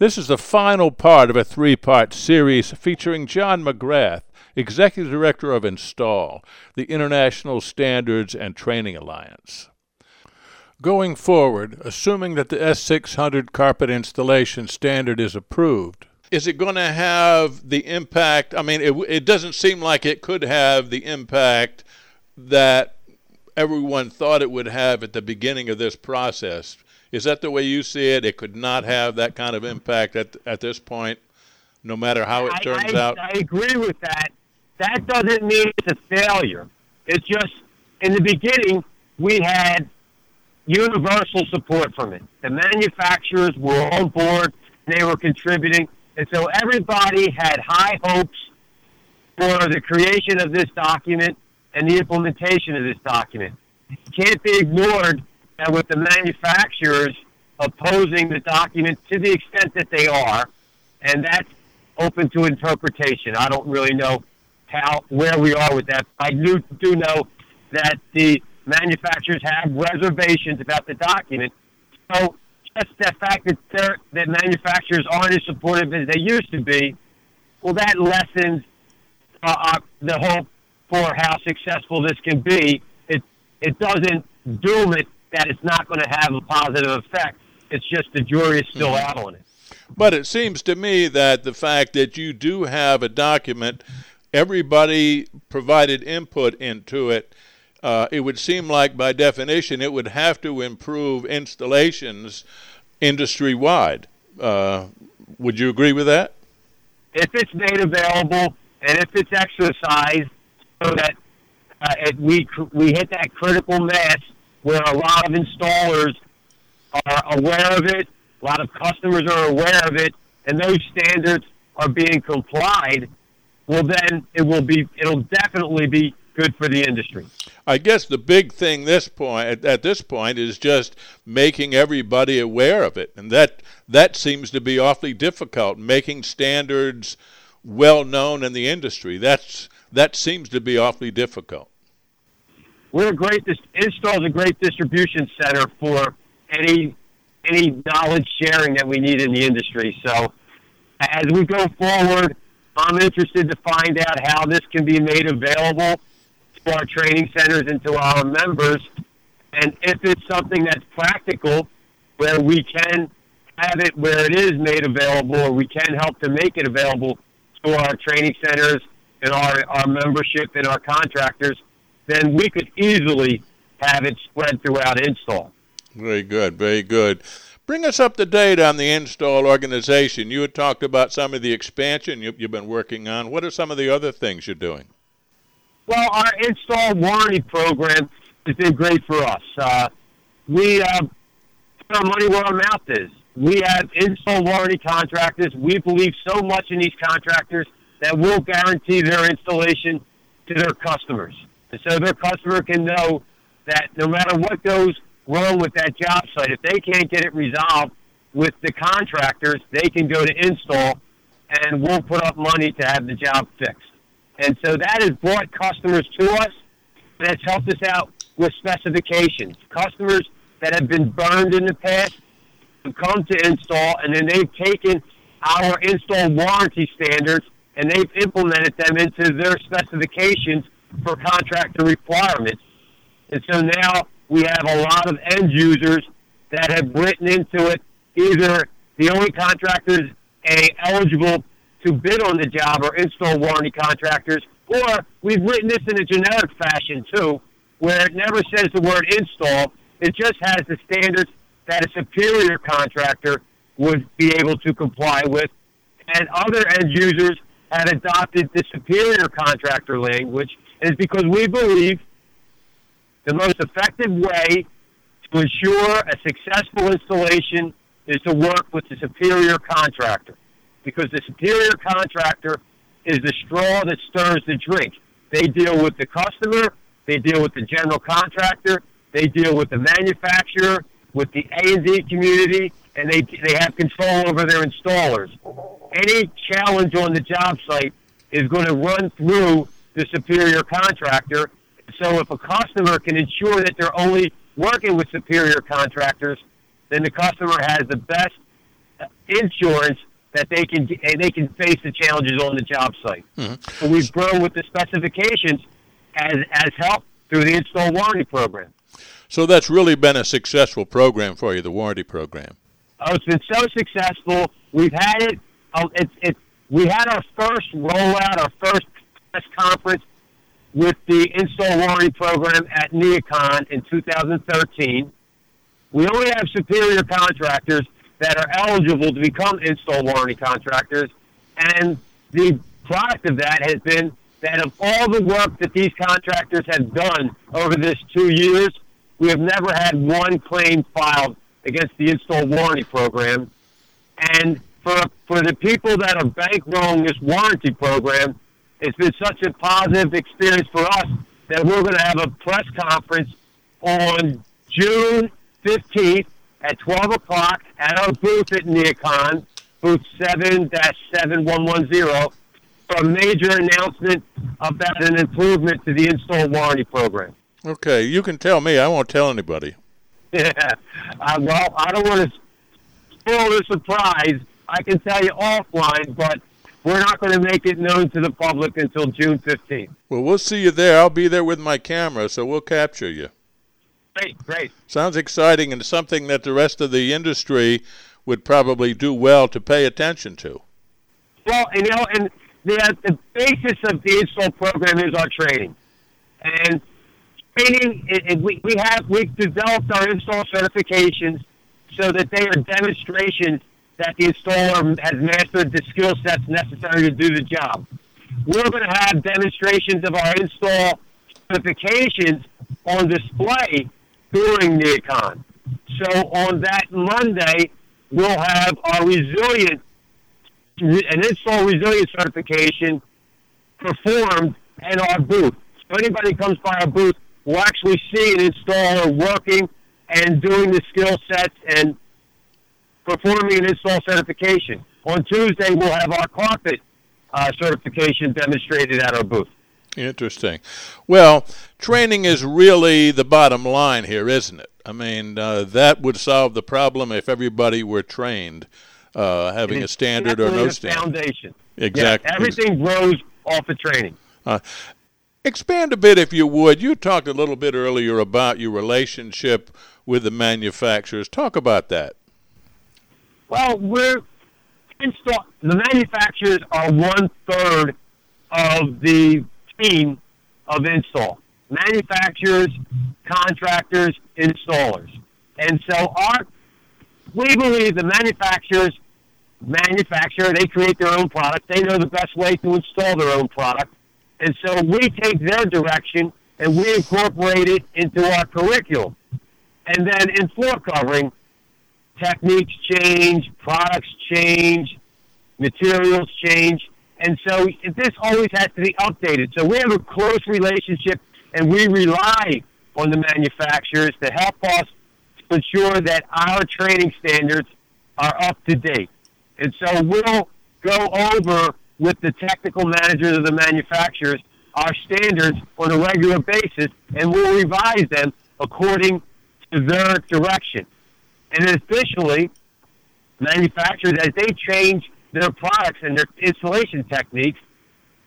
This is the final part of a three part series featuring John McGrath, Executive Director of Install, the International Standards and Training Alliance. Going forward, assuming that the S600 carpet installation standard is approved, is it going to have the impact? I mean, it, it doesn't seem like it could have the impact that everyone thought it would have at the beginning of this process. Is that the way you see it? It could not have that kind of impact at at this point, no matter how it turns I, I, out. I agree with that. That doesn't mean it's a failure. It's just in the beginning we had universal support from it. The manufacturers were on board; they were contributing, and so everybody had high hopes for the creation of this document and the implementation of this document. It can't be ignored that with the manufacturers opposing the document to the extent that they are, and that's open to interpretation. I don't really know how where we are with that. I do do know that the manufacturers have reservations about the document. So just the fact that they're, that manufacturers aren't as supportive as they used to be, well, that lessens uh, uh, the hope for how successful this can be. It it doesn't doom it that it's not going to have a positive effect. It's just the jury is still out on it. But it seems to me that the fact that you do have a document, everybody provided input into it. Uh, it would seem like, by definition, it would have to improve installations industry wide. Uh, would you agree with that? If it's made available and if it's exercised so that uh, it, we we hit that critical mass where a lot of installers are aware of it, a lot of customers are aware of it, and those standards are being complied, well then it will be it'll definitely be good for the industry. I guess the big thing this point at this point is just making everybody aware of it, and that that seems to be awfully difficult. Making standards well known in the industry that's that seems to be awfully difficult we're a great install is a great distribution center for any any knowledge sharing that we need in the industry. So as we go forward, I'm interested to find out how this can be made available to our training centers and to our members. And if it's something that's practical, where we can have it where it is made available, or we can help to make it available to our training centers and our, our membership and our contractors, then we could easily have it spread throughout install. Very good, very good. Bring us up to date on the install organization. You had talked about some of the expansion you, have been working on. What are some of the other things you're doing? Well, our install warranty program has been great for us. Uh, we uh, put our money where our mouth is. We have install warranty contractors. We believe so much in these contractors that we'll guarantee their installation to their customers so their customer can know that no matter what goes wrong with that job site, if they can't get it resolved with the contractors, they can go to install and we'll put up money to have the job fixed. And so that has brought customers to us. That's helped us out with specifications. Customers that have been burned in the past have come to install, and then they've taken our install warranty standards and they've implemented them into their specifications for contractor requirements. And so now we have a lot of end users that have written into it either the only contractors a, eligible to bid on the job are install warranty contractors, or we've written this in a generic fashion too, where it never says the word install. It just has the standards that a superior contractor would be able to comply with. And other end users have adopted the superior contractor language is because we believe the most effective way to ensure a successful installation is to work with the superior contractor. Because the superior contractor is the straw that stirs the drink. They deal with the customer, they deal with the general contractor, they deal with the manufacturer, with the A&D community, and they, they have control over their installers. Any challenge on the job site is going to run through the superior contractor. So if a customer can ensure that they're only working with superior contractors, then the customer has the best insurance that they can and they can face the challenges on the job site. Mm-hmm. So we've grown with the specifications as as help through the install warranty program. So that's really been a successful program for you, the warranty program. Oh, it's been so successful. We've had it. Oh, it's it. We had our first rollout, our first press conference with the install warranty program at NeoCon in 2013. We only have superior contractors that are eligible to become install warranty contractors, and the product of that has been that of all the work that these contractors have done over this two years, we have never had one claim filed against the install warranty program. And for for the people that are bankrolling this warranty program, it's been such a positive experience for us that we're going to have a press conference on June 15th at 12 o'clock at our booth at NeoCon, booth 7-7110, for a major announcement about an improvement to the install warranty program. Okay, you can tell me. I won't tell anybody. Yeah. Uh, well, I don't want to spoil the surprise. I can tell you offline, but we're not going to make it known to the public until June 15th. Well, we'll see you there. I'll be there with my camera, so we'll capture you. Great, great. Sounds exciting and something that the rest of the industry would probably do well to pay attention to. Well, you know, and the, uh, the basis of the install program is our training. And training, it, it, we, we have, we've developed our install certifications so that they are demonstrations that the installer has mastered the skill sets necessary to do the job. We're going to have demonstrations of our install certifications on display during NeoCon. So on that Monday, we'll have our resilient, an install resilience certification performed at our booth. So anybody comes by our booth will actually see an installer working and doing the skill sets and performing an install certification. On Tuesday, we'll have our carpet uh, certification demonstrated at our booth. Interesting. Well, training is really the bottom line here, isn't it? I mean, uh, that would solve the problem if everybody were trained, uh, having a standard or no standard. Foundation. Exactly. Yeah, everything grows off of training. Uh, expand a bit, if you would. You talked a little bit earlier about your relationship with the manufacturers. Talk about that. Well, we're install. The manufacturers are one third of the team of install. Manufacturers, contractors, installers, and so our we believe the manufacturers manufacture. They create their own product. They know the best way to install their own product, and so we take their direction and we incorporate it into our curriculum. And then in floor covering, techniques change, products change, materials change, and so this always has to be updated. So we have a close relationship, and we rely on the manufacturers to help us ensure that our training standards are up to date. And so we'll go over with the technical managers of the manufacturers our standards on a regular basis, and we'll revise them according to their direction. And additionally, manufacturers, as they change their products and their installation techniques,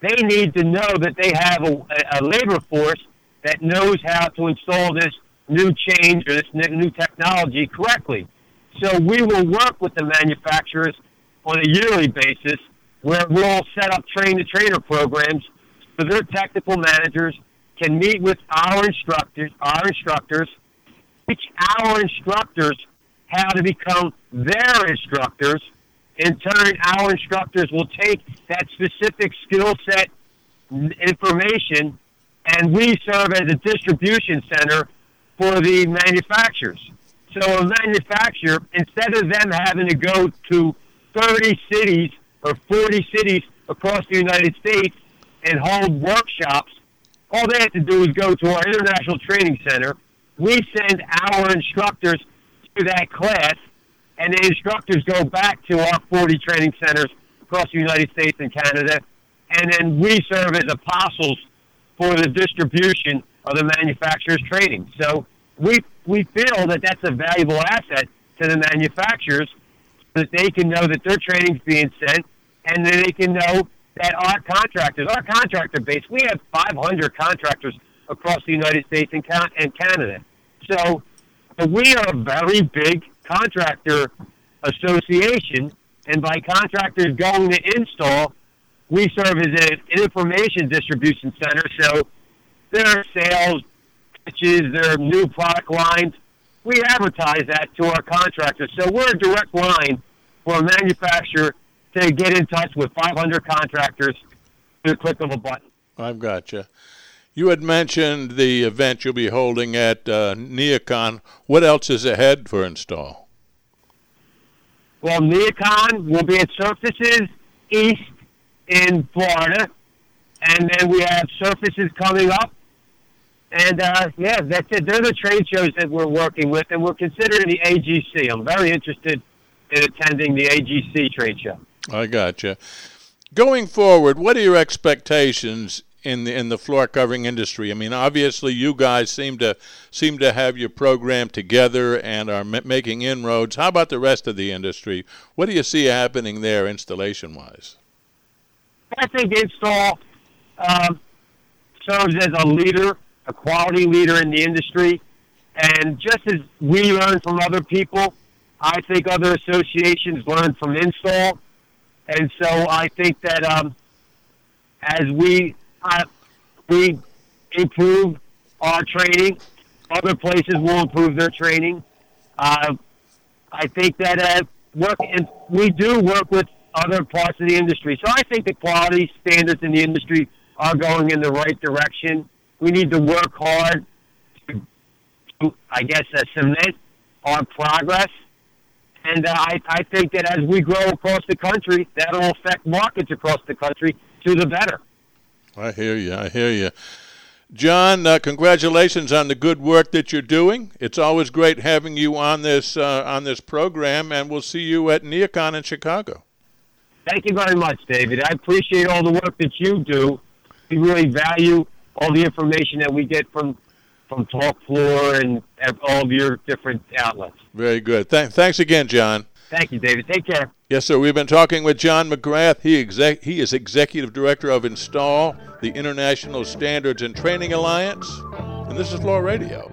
they need to know that they have a, a labor force that knows how to install this new change or this new technology correctly. So we will work with the manufacturers on a yearly basis where we'll set up train-the-trainer programs so their technical managers can meet with our instructors, our instructors, teach our instructors how to become their instructors. In turn, our instructors will take that specific skill set information and we serve as a distribution center for the manufacturers. So a manufacturer, instead of them having to go to 30 cities or 40 cities across the United States and hold workshops, all they have to do is go to our International Training Center. We send our instructors to that class, and the instructors go back to our 40 training centers across the United States and Canada, and then we serve as apostles for the distribution of the manufacturer's training. So we we feel that that's a valuable asset to the manufacturers that they can know that their training's being sent, and then they can know that our contractors, our contractor base, we have 500 contractors across the United States and Canada. So we are a very big contractor association, and by contractors going to install, we serve as an information distribution center. So their sales pitches, their new product lines, we advertise that to our contractors. So we're a direct line for a manufacturer to get in touch with 500 contractors to the click of a button. I've got you. You had mentioned the event you'll be holding at uh, NeoCon. What else is ahead for install? Well, NeoCon will be at Surfaces East in Florida, and then we have Surfaces coming up. And uh, yeah, that's it. They're the trade shows that we're working with, and we're considering the AGC. I'm very interested in attending the AGC trade show. I gotcha. Going forward, what are your expectations in the in the floor covering industry? I mean, obviously, you guys seem to seem to have your program together and are m- making inroads. How about the rest of the industry? What do you see happening there, installation wise? I think install um, serves as a leader, a quality leader in the industry, and just as we learn from other people, I think other associations learn from install and so I think that um, as we uh, we improve our training, other places will improve their training. Uh, I think that uh, work and we do work with other parts of the industry. So I think the quality standards in the industry are going in the right direction. We need to work hard to, to I guess, uh, cement our progress and uh, I, I think that as we grow across the country, that'll affect markets across the country to the better. I hear you. I hear you. John, uh, congratulations on the good work that you're doing. It's always great having you on this uh, on this program, and we'll see you at NeoCon in Chicago. Thank you very much, David. I appreciate all the work that you do. We really value all the information that we get from from Talk Floor and all of your different outlets. Very good. Th- thanks again, John. Thank you, David. Take care. Yes, sir. We've been talking with John McGrath. He, exec- he is Executive Director of Install, the International Standards and Training Alliance. And this is Floor Radio.